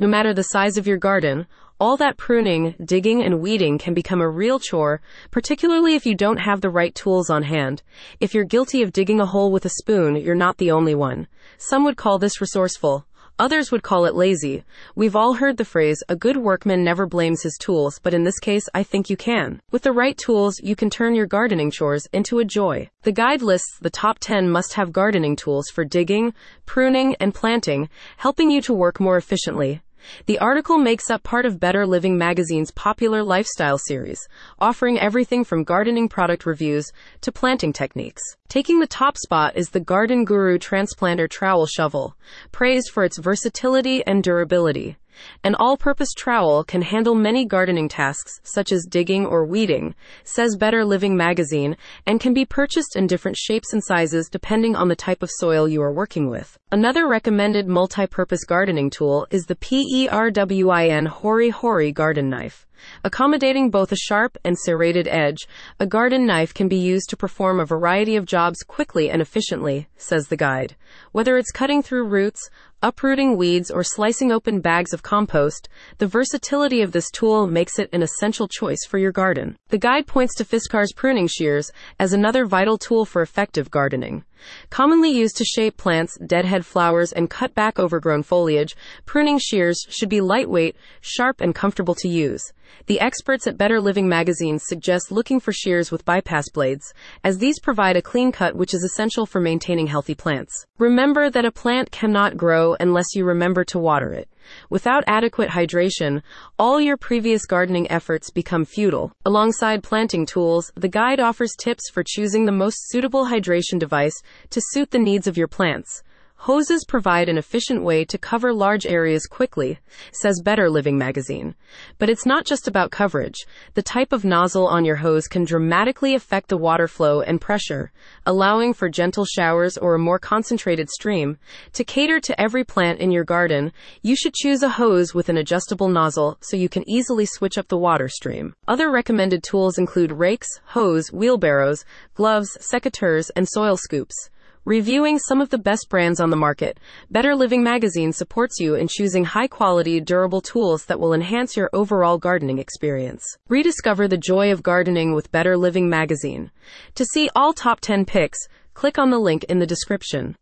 No matter the size of your garden, all that pruning, digging, and weeding can become a real chore, particularly if you don't have the right tools on hand. If you're guilty of digging a hole with a spoon, you're not the only one. Some would call this resourceful. Others would call it lazy. We've all heard the phrase, a good workman never blames his tools, but in this case, I think you can. With the right tools, you can turn your gardening chores into a joy. The guide lists the top 10 must have gardening tools for digging, pruning, and planting, helping you to work more efficiently. The article makes up part of Better Living magazine's popular lifestyle series, offering everything from gardening product reviews to planting techniques. Taking the top spot is the Garden Guru Transplanter Trowel Shovel, praised for its versatility and durability. An all purpose trowel can handle many gardening tasks, such as digging or weeding, says Better Living magazine, and can be purchased in different shapes and sizes depending on the type of soil you are working with. Another recommended multi purpose gardening tool is the PERWIN Hori Hori garden knife. Accommodating both a sharp and serrated edge, a garden knife can be used to perform a variety of jobs quickly and efficiently, says the guide. Whether it's cutting through roots, uprooting weeds, or slicing open bags of compost, the versatility of this tool makes it an essential choice for your garden. The guide points to Fiskars pruning shears as another vital tool for effective gardening. Commonly used to shape plants, deadhead flowers, and cut back overgrown foliage, pruning shears should be lightweight, sharp, and comfortable to use. The experts at Better Living magazine suggest looking for shears with bypass blades, as these provide a clean cut which is essential for maintaining healthy plants. Remember that a plant cannot grow unless you remember to water it. Without adequate hydration, all your previous gardening efforts become futile. Alongside planting tools, the guide offers tips for choosing the most suitable hydration device to suit the needs of your plants. Hoses provide an efficient way to cover large areas quickly, says Better Living magazine. But it's not just about coverage. The type of nozzle on your hose can dramatically affect the water flow and pressure, allowing for gentle showers or a more concentrated stream. To cater to every plant in your garden, you should choose a hoes with an adjustable nozzle so you can easily switch up the water stream. Other recommended tools include rakes, hose, wheelbarrows, gloves, secateurs, and soil scoops. Reviewing some of the best brands on the market, Better Living magazine supports you in choosing high quality, durable tools that will enhance your overall gardening experience. Rediscover the joy of gardening with Better Living magazine. To see all top 10 picks, click on the link in the description.